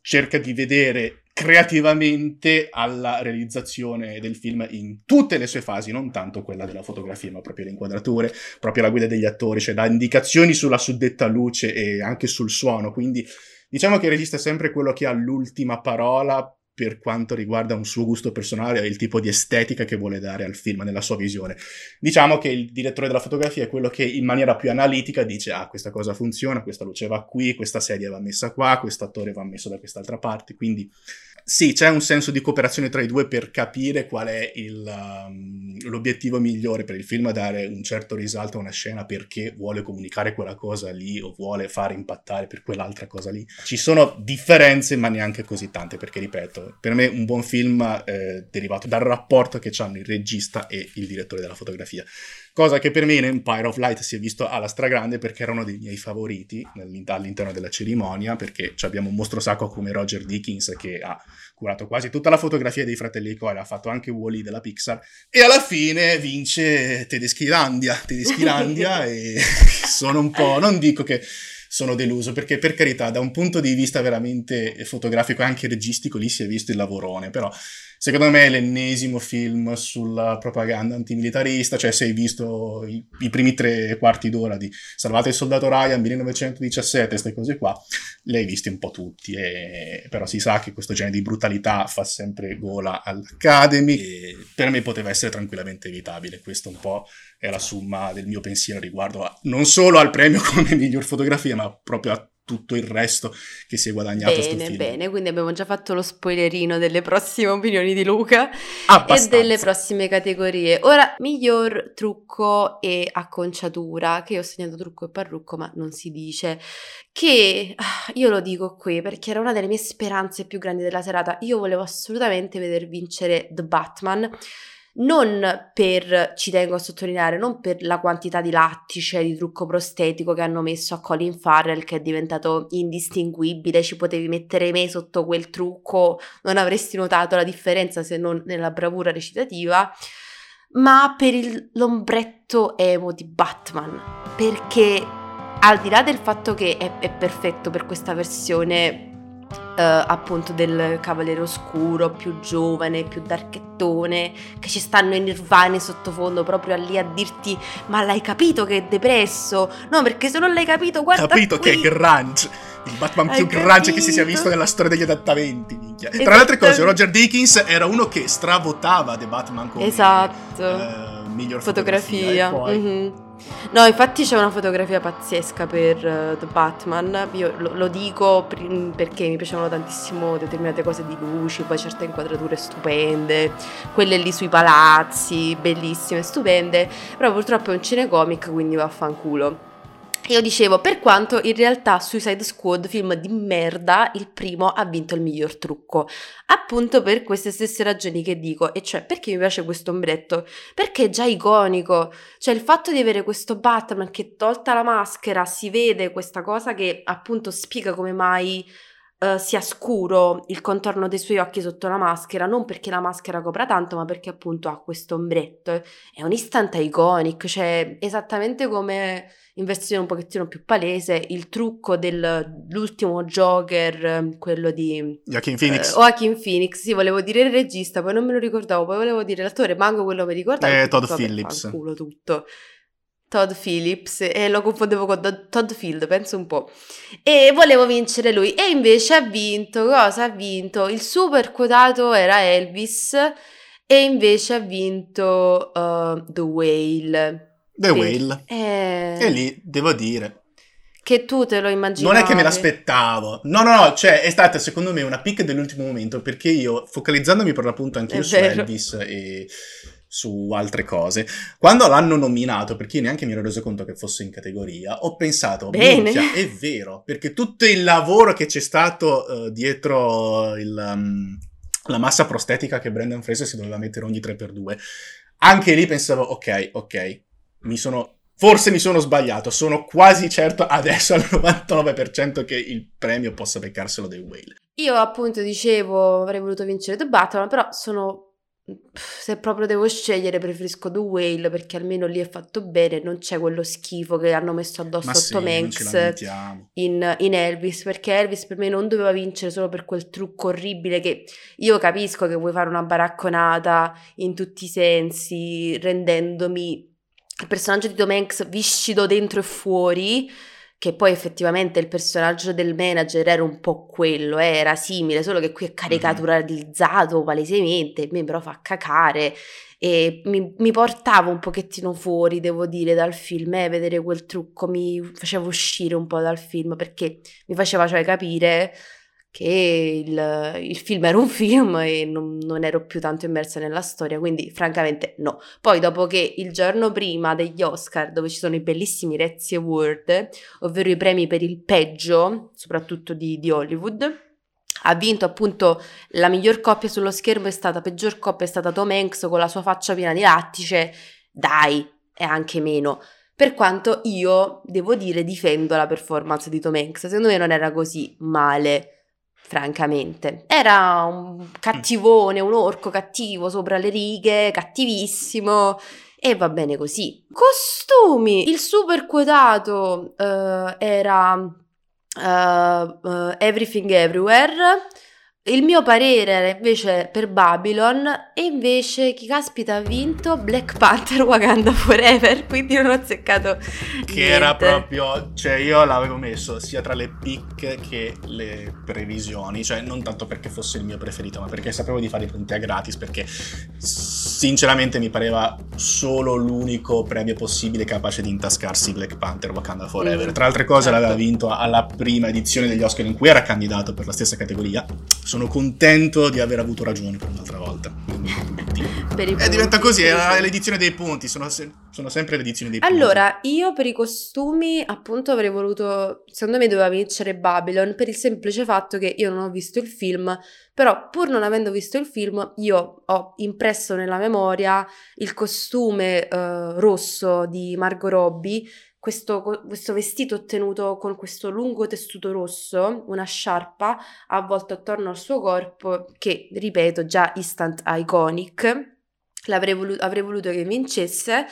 cerca di vedere creativamente alla realizzazione del film in tutte le sue fasi, non tanto quella della fotografia, ma proprio le inquadrature, proprio la guida degli attori, cioè dà indicazioni sulla suddetta luce e anche sul suono, quindi diciamo che il regista è sempre quello che ha l'ultima parola per quanto riguarda un suo gusto personale e il tipo di estetica che vuole dare al film nella sua visione. Diciamo che il direttore della fotografia è quello che in maniera più analitica dice ah questa cosa funziona, questa luce va qui, questa sedia va messa qua, questo attore va messo da quest'altra parte, quindi sì, c'è un senso di cooperazione tra i due per capire qual è il, um, l'obiettivo migliore per il film, dare un certo risalto a una scena perché vuole comunicare quella cosa lì o vuole fare impattare per quell'altra cosa lì. Ci sono differenze, ma neanche così tante, perché ripeto, per me un buon film eh, derivato dal rapporto che hanno il regista e il direttore della fotografia. Cosa che per me in Empire of Light si è visto alla stragrande perché era uno dei miei favoriti all'interno della cerimonia, perché abbiamo un mostro sacco come Roger Dickens che ha curato quasi tutta la fotografia dei fratelli Coen, ha fatto anche Wally della Pixar, e alla fine vince Tedeschilandia, Tedeschilandia e sono un po', non dico che sono deluso perché per carità da un punto di vista veramente fotografico e anche registico lì si è visto il lavorone però secondo me è l'ennesimo film sulla propaganda antimilitarista cioè se hai visto i, i primi tre quarti d'ora di Salvate il soldato Ryan 1917 queste cose qua le hai viste un po' tutti e, però si sa che questo genere di brutalità fa sempre gola all'Academy. E per me poteva essere tranquillamente evitabile questo un po' è la somma del mio pensiero riguardo a, non solo al premio come miglior fotografia, ma proprio a tutto il resto che si è guadagnato bene. Bene, quindi abbiamo già fatto lo spoilerino delle prossime opinioni di Luca Abbastanza. e delle prossime categorie. Ora, miglior trucco e acconciatura, che io ho segnato trucco e parrucco, ma non si dice, che ah, io lo dico qui perché era una delle mie speranze più grandi della serata. Io volevo assolutamente veder vincere The Batman non per, ci tengo a sottolineare, non per la quantità di lattice, di trucco prostetico che hanno messo a Colin Farrell che è diventato indistinguibile, ci potevi mettere me sotto quel trucco, non avresti notato la differenza se non nella bravura recitativa, ma per il, l'ombretto emo di Batman, perché al di là del fatto che è, è perfetto per questa versione appunto del Cavaliere Oscuro, più giovane, più darchettone, che ci stanno in Nirvana in sottofondo proprio lì a dirti ma l'hai capito che è depresso? No, perché se non l'hai capito guarda Capito qui. che è grunge, il Batman più grunge che si sia visto nella storia degli adattamenti, minchia. Tra le altre cose, Roger Dickens era uno che stravotava The Batman come Esatto. eh, miglior fotografia, fotografia. No, infatti c'è una fotografia pazzesca per eh, The Batman. Io lo, lo dico pri- perché mi piacevano tantissimo determinate cose di luci, poi certe inquadrature stupende, quelle lì sui palazzi, bellissime, stupende. Però purtroppo è un cinecomic, quindi vaffanculo. Io dicevo, per quanto in realtà Suicide Squad, film di merda, il primo ha vinto il miglior trucco. Appunto per queste stesse ragioni che dico, e cioè perché mi piace questo ombretto? Perché è già iconico. Cioè il fatto di avere questo Batman che tolta la maschera si vede questa cosa che appunto spiega come mai eh, sia scuro il contorno dei suoi occhi sotto la maschera, non perché la maschera copra tanto, ma perché appunto ha questo ombretto. È un istante iconic, cioè esattamente come in versione un pochettino più palese il trucco dell'ultimo Joker, quello di Joaquin Phoenix. eh, Joaquin Phoenix, sì, volevo dire il regista, poi non me lo ricordavo, poi volevo dire l'attore, manco quello mi ricordavo. Eh, Todd Phillips. fanculo tutto. Todd Phillips e lo confondevo con Todd Field, penso un po'. E volevo vincere lui e invece ha vinto, cosa ha vinto? Il super quotato era Elvis e invece ha vinto uh, The Whale. The Che- Whale. Eh, E lì, devo dire, Che tu te lo immaginavi. non è che me l'aspettavo. No, no, no, cioè è stata secondo me una pick dell'ultimo momento perché io, focalizzandomi per l'appunto anch'io È su vero. Elvis e su altre cose. Quando l'hanno nominato, perché io neanche mi ero reso conto che fosse in categoria, ho pensato, Bene. minchia, è vero, perché tutto il lavoro che c'è stato eh, dietro il, um, la massa prostetica che Brandon Fraser si doveva mettere ogni 3x2, anche lì pensavo, ok, ok, mi sono... Forse mi sono sbagliato, sono quasi certo adesso al 99% che il premio possa beccarselo dei Whale. Io appunto dicevo avrei voluto vincere The Batman, però sono se proprio devo scegliere preferisco The Whale perché almeno lì è fatto bene, non c'è quello schifo che hanno messo addosso Ma a sì, Tom Hanks in, in Elvis, perché Elvis per me non doveva vincere solo per quel trucco orribile che io capisco che vuoi fare una baracconata in tutti i sensi, rendendomi il personaggio di Tom Hanks viscido dentro e fuori, che poi effettivamente il personaggio del manager era un po' quello, eh, era simile, solo che qui è caricaturalizzato palesemente, mi però fa cacare e mi, mi portava un pochettino fuori, devo dire, dal film, eh, vedere quel trucco mi faceva uscire un po' dal film perché mi faceva cioè capire che il, il film era un film e non, non ero più tanto immersa nella storia, quindi francamente no. Poi dopo che il giorno prima degli Oscar, dove ci sono i bellissimi Razzie Award, ovvero i premi per il peggio, soprattutto di, di Hollywood, ha vinto appunto la miglior coppia sullo schermo è stata, peggior coppia è stata Tom Hanks con la sua faccia piena di lattice, dai, è anche meno. Per quanto io, devo dire, difendo la performance di Tom Hanks, secondo me non era così male francamente. Era un cattivone, un orco cattivo sopra le righe, cattivissimo. E va bene così. Costumi. Il super quotato eh, era uh, uh, Everything Everywhere. Il mio parere era invece per Babylon e invece chi caspita ha vinto Black Panther Wakanda Forever, quindi non ho azzeccato Che niente. era proprio, cioè io l'avevo messo sia tra le pick che le previsioni, cioè non tanto perché fosse il mio preferito, ma perché sapevo di fare i punti a gratis, perché sinceramente mi pareva solo l'unico premio possibile capace di intascarsi Black Panther Wakanda Forever. Mm, Tra altre cose certo. l'aveva vinto alla prima edizione degli Oscar in cui era candidato per la stessa categoria. Sono contento di aver avuto ragione per un'altra volta. Per i punti, diventa così, è l'edizione dei punti, sono, se- sono sempre l'edizione dei punti. Allora, io per i costumi appunto avrei voluto, secondo me doveva vincere Babylon per il semplice fatto che io non ho visto il film, però pur non avendo visto il film io ho impresso nella memoria il costume eh, rosso di Margot Robbie, questo, questo vestito ottenuto con questo lungo tessuto rosso, una sciarpa avvolta attorno al suo corpo che, ripeto, già instant iconic. L'avrei volu- avrei voluto che vincesse.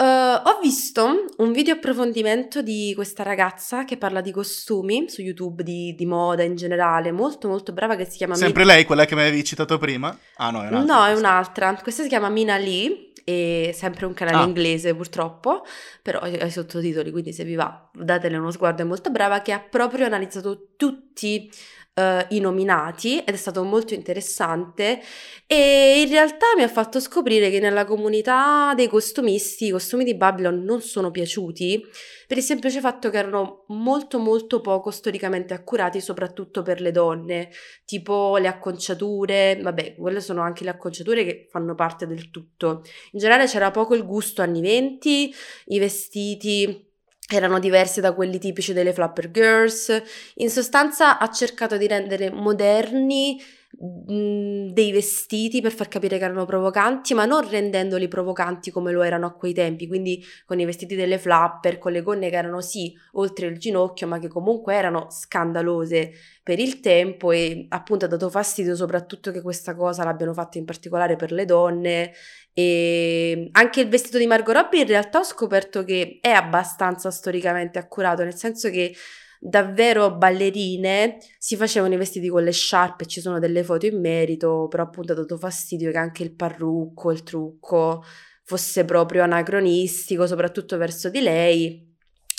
Eh, ho visto un video approfondimento di questa ragazza che parla di costumi su YouTube, di, di moda in generale, molto molto brava, che si chiama Sempre lei, quella che mi avevi citato prima? Ah no, è un'altra. No, è questa. un'altra. Questa si chiama Mina Lee, è sempre un canale Ah. inglese purtroppo, però ha i sottotitoli, quindi se vi va datele uno sguardo, è molto brava, che ha proprio analizzato tutti eh, i nominati ed è stato molto interessante e in realtà mi ha fatto scoprire che nella comunità dei costumisti i costumi di Babylon non sono piaciuti per il semplice fatto che erano molto molto poco storicamente accurati, soprattutto per le donne tipo le acconciature, vabbè, quelle sono anche le acconciature che fanno parte del tutto. In generale c'era poco il gusto anni 20, i vestiti erano diversi da quelli tipici delle Flapper Girls. In sostanza ha cercato di rendere moderni dei vestiti per far capire che erano provocanti, ma non rendendoli provocanti come lo erano a quei tempi, quindi con i vestiti delle flapper, con le gonne che erano sì oltre il ginocchio, ma che comunque erano scandalose per il tempo e appunto ha dato fastidio soprattutto che questa cosa l'abbiano fatta in particolare per le donne. E anche il vestito di Margot Robbie in realtà ho scoperto che è abbastanza storicamente accurato, nel senso che davvero ballerine si facevano i vestiti con le sciarpe, ci sono delle foto in merito, però appunto ha dato fastidio che anche il parrucco, il trucco fosse proprio anacronistico, soprattutto verso di lei.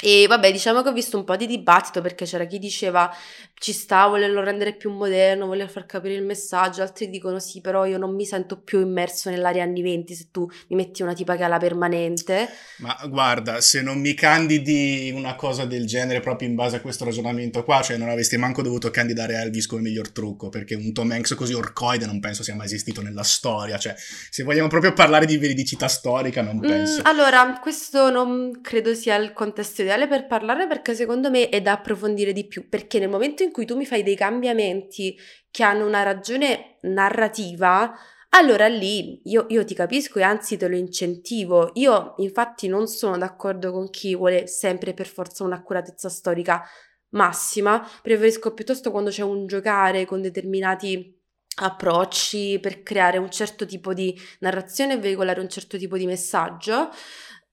E vabbè, diciamo che ho visto un po' di dibattito perché c'era chi diceva ci sta, volerlo rendere più moderno, voler far capire il messaggio, altri dicono sì, però io non mi sento più immerso nell'area anni 20 se tu mi metti una tipa che ha la permanente. Ma guarda, se non mi candidi una cosa del genere proprio in base a questo ragionamento qua, cioè non avresti manco dovuto candidare Elvis come miglior trucco, perché un Tom Hanks così orcoide non penso sia mai esistito nella storia, cioè se vogliamo proprio parlare di veridicità storica non penso. Mm, allora, questo non credo sia il contesto ideale per parlare perché secondo me è da approfondire di più, perché nel momento in cui tu mi fai dei cambiamenti che hanno una ragione narrativa, allora lì io, io, ti capisco e anzi te lo incentivo. Io infatti non sono d'accordo con chi vuole sempre per forza un'accuratezza storica massima, preferisco piuttosto quando c'è un giocare con determinati approcci per creare un certo tipo di narrazione e veicolare un certo tipo di messaggio.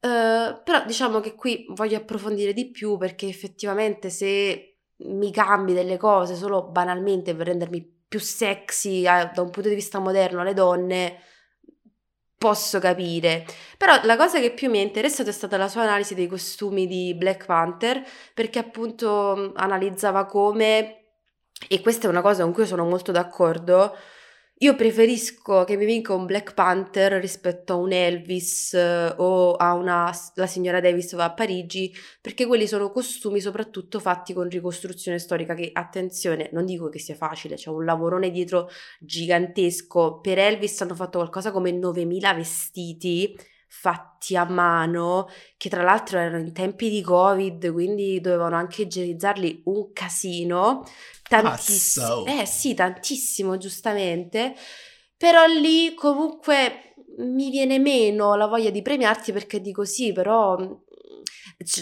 Uh, però diciamo che qui voglio approfondire di più perché effettivamente se mi cambi delle cose solo banalmente per rendermi più sexy eh, da un punto di vista moderno alle donne, posso capire. Però la cosa che più mi è interessata è stata la sua analisi dei costumi di Black Panther, perché appunto analizzava come, e questa è una cosa con cui sono molto d'accordo, io preferisco che mi vinca un Black Panther rispetto a un Elvis eh, o a una la signora Davis va a Parigi, perché quelli sono costumi soprattutto fatti con ricostruzione storica che attenzione, non dico che sia facile, c'è un lavorone dietro gigantesco. Per Elvis hanno fatto qualcosa come 9000 vestiti fatti a mano, che tra l'altro erano in tempi di Covid, quindi dovevano anche igienizzarli un casino. Tantissimo. Eh sì, tantissimo, giustamente. Però lì comunque mi viene meno la voglia di premiarti perché dico sì, però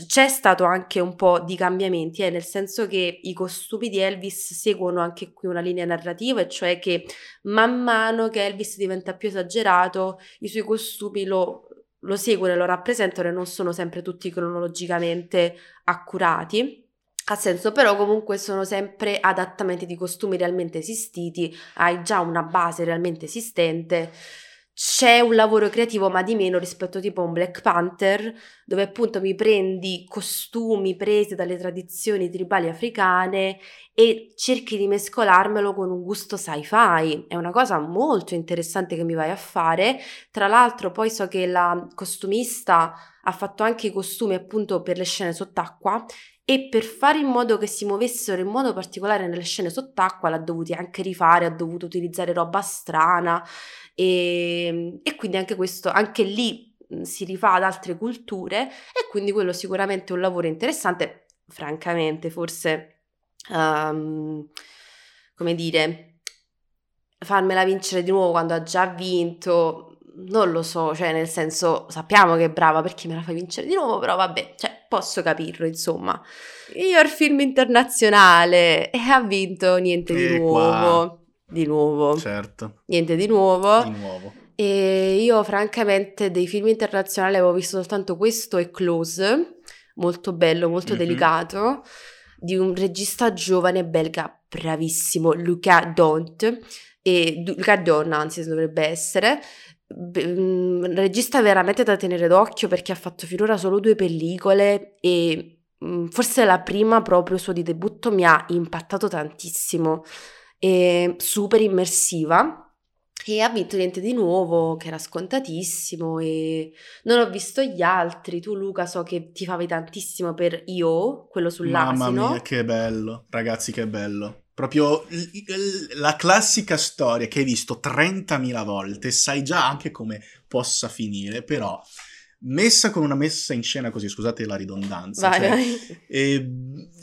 c'è stato anche un po' di cambiamenti, eh, nel senso che i costumi di Elvis seguono anche qui una linea narrativa, e cioè che man mano che Elvis diventa più esagerato, i suoi costumi lo, lo seguono e lo rappresentano e non sono sempre tutti cronologicamente accurati. Ha senso, però comunque sono sempre adattamenti di costumi realmente esistiti, hai già una base realmente esistente c'è un lavoro creativo ma di meno rispetto tipo a un Black Panther dove appunto mi prendi costumi presi dalle tradizioni tribali africane e cerchi di mescolarmelo con un gusto sci-fi. È una cosa molto interessante che mi vai a fare. Tra l'altro poi so che la costumista ha fatto anche i costumi appunto per le scene sott'acqua e per fare in modo che si muovessero in modo particolare nelle scene sott'acqua l'ha dovuti anche rifare, ha dovuto utilizzare roba strana. E, ehm, e quindi anche questo, anche lì si rifà ad altre culture e quindi quello sicuramente è un lavoro interessante, francamente forse, um, come dire, farmela vincere di nuovo quando ha già vinto, non lo so, cioè nel senso sappiamo che è brava perché me la fai vincere di nuovo, però vabbè, cioè posso capirlo, insomma. Miglior film internazionale e ha vinto niente di e nuovo. Qua di nuovo. Certo. Niente di nuovo. Di nuovo. E io francamente dei film internazionali avevo visto soltanto questo e Close, molto bello, molto mm-hmm. delicato, di un regista giovane belga bravissimo, Luca Dont, e Luca Don anzi dovrebbe essere, un mm, regista veramente da tenere d'occhio perché ha fatto finora solo due pellicole e mm, forse la prima proprio suo di debutto mi ha impattato tantissimo. E super immersiva. E ha vinto niente di nuovo che era scontatissimo e non ho visto gli altri. Tu Luca so che ti favi tantissimo per Io quello sull'asino mamma mia che bello. Ragazzi che bello proprio la classica storia che hai visto 30.000 volte sai già anche come possa finire però messa con una messa in scena così, scusate la ridondanza. Vai, cioè, vai. Eh,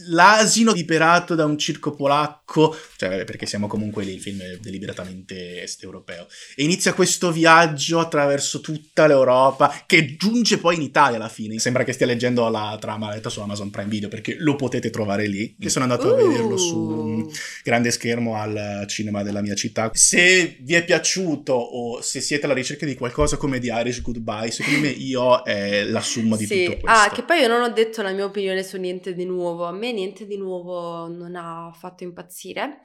l'asino liberato da un circo polacco, cioè perché siamo comunque lì, il film è deliberatamente est-europeo, e inizia questo viaggio attraverso tutta l'Europa che giunge poi in Italia alla fine. Sembra che stia leggendo la trama letta su Amazon Prime Video perché lo potete trovare lì. Io sono andato uh. a vederlo su grande schermo al cinema della mia città. Se vi è piaciuto o se siete alla ricerca di qualcosa come The Irish Goodbye, secondo me io è la somma di sì. tutto questo. Ah, che poi io non ho detto la mia opinione su niente di nuovo. A me niente di nuovo non ha fatto impazzire.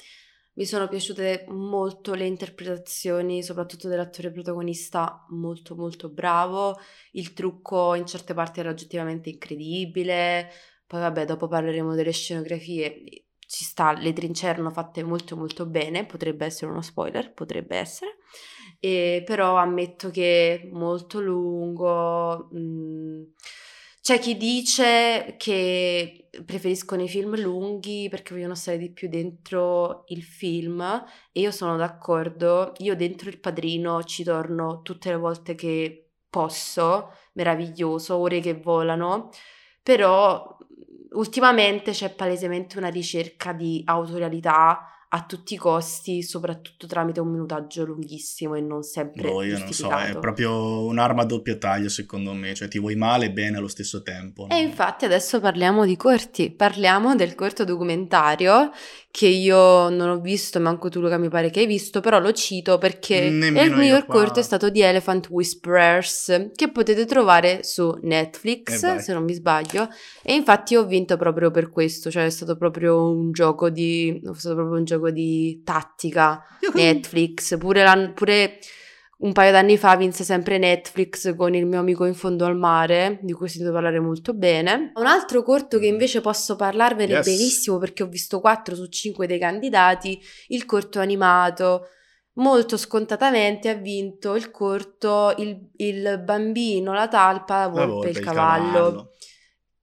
Mi sono piaciute molto le interpretazioni, soprattutto dell'attore protagonista, molto molto bravo. Il trucco in certe parti era oggettivamente incredibile. Poi vabbè, dopo parleremo delle scenografie. Ci sta, le trincee erano fatte molto molto bene, potrebbe essere uno spoiler, potrebbe essere. E, però ammetto che molto lungo. Mh, mm, c'è chi dice che preferiscono i film lunghi perché vogliono stare di più dentro il film e io sono d'accordo. Io dentro il padrino ci torno tutte le volte che posso, meraviglioso, ore che volano, però ultimamente c'è palesemente una ricerca di autorialità a tutti i costi, soprattutto tramite un minutaggio lunghissimo e non sempre boh, io non so, è proprio un'arma a doppio taglio secondo me, cioè ti vuoi male e bene allo stesso tempo. No? E infatti adesso parliamo di corti, parliamo del corto documentario che io non ho visto, manco tu Luca mi pare che hai visto, però lo cito perché Nemmeno il miglior corto è stato di Elephant Whisperers che potete trovare su Netflix, eh se non mi sbaglio, e infatti ho vinto proprio per questo, cioè è stato proprio un gioco di... è stato proprio un gioco gioco di tattica Netflix, pure, pure un paio d'anni fa vinse sempre Netflix con il mio amico in fondo al mare, di cui ho sentito parlare molto bene. Un altro corto che invece posso parlarvene yes. benissimo perché ho visto 4 su 5 dei candidati, il corto animato. Molto scontatamente ha vinto il corto Il, il bambino, la talpa, la volpe, la volpe il, cavallo. cavallo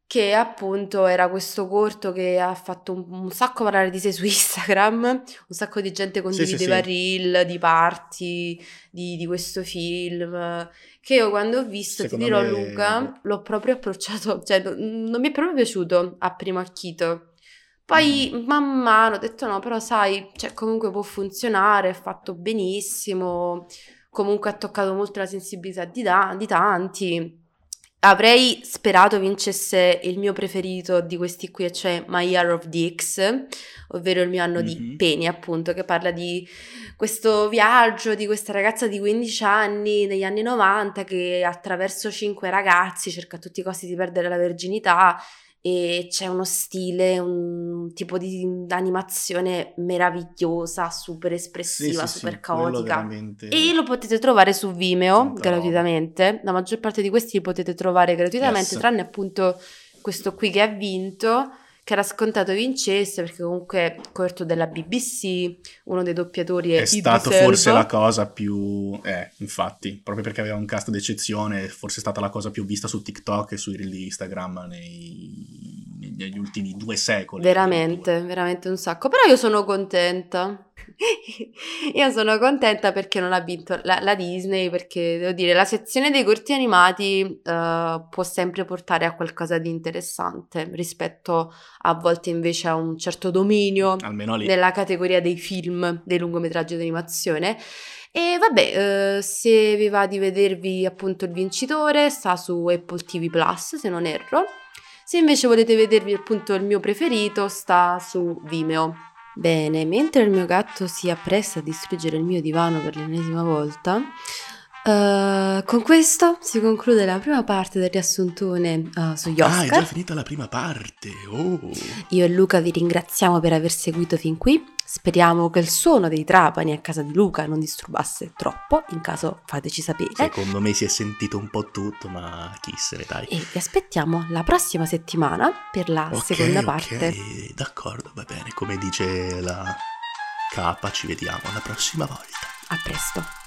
che appunto era questo corto che ha fatto un, un, sacco parlare di sé su Instagram, un sacco di gente condivideva sì, sì, reel di parti di, di, questo film, che io quando ho visto, Secondo ti dirò me... Luca, l'ho proprio approcciato, cioè non mi è proprio piaciuto a primo acchito. Poi mm. man mano ho detto no, però sai, cioè, comunque può funzionare, è fatto benissimo, comunque ha toccato molto la sensibilità di, da- di tanti Avrei sperato vincesse il mio preferito di questi qui, cioè My Year of Dicks, ovvero il mio anno mm-hmm. di peni, appunto, che parla di questo viaggio di questa ragazza di 15 anni negli anni 90 che attraverso cinque ragazzi cerca a tutti i costi di perdere la verginità e c'è uno stile, un tipo di animazione meravigliosa, super espressiva, sì, sì, super sì, caotica. Veramente... E lo potete trovare su Vimeo Santa gratuitamente. Roba. La maggior parte di questi li potete trovare gratuitamente, yes. tranne appunto questo qui che ha vinto che era scontato vincesse perché comunque corto della BBC, uno dei doppiatori è, è stato forse la cosa più eh, infatti, proprio perché aveva un cast d'eccezione, forse è stata la cosa più vista su TikTok e sui reel di Instagram nei, negli ultimi due secoli. Veramente, veramente un sacco, però io sono contenta. Io sono contenta perché non ha vinto la, la, Disney, perché devo dire, la sezione dei corti animati uh, può sempre portare a qualcosa di interessante rispetto a volte invece a un certo dominio nella categoria dei film, dei lungometraggi d'animazione. E vabbè, uh, se vi va di vedervi appunto il vincitore, sta su Apple TV Plus, se non erro. Se invece volete vedervi appunto il mio preferito, sta su Vimeo. Bene, mentre il mio gatto si appresta a distruggere il mio divano per l'ennesima volta, uh, con questo si conclude la prima parte del riassuntone uh, sugli Oscar. Ah, è già finita la prima parte. Oh. Io e Luca vi ringraziamo per aver seguito fin qui. Speriamo che il suono dei trapani a casa di Luca non disturbasse troppo, in caso fateci sapere. Secondo me si è sentito un po' tutto, ma chi se ne dai. E vi aspettiamo la prossima settimana per la okay, seconda parte. Ok, d'accordo, va bene. Come dice la capa, ci vediamo la prossima volta. A presto.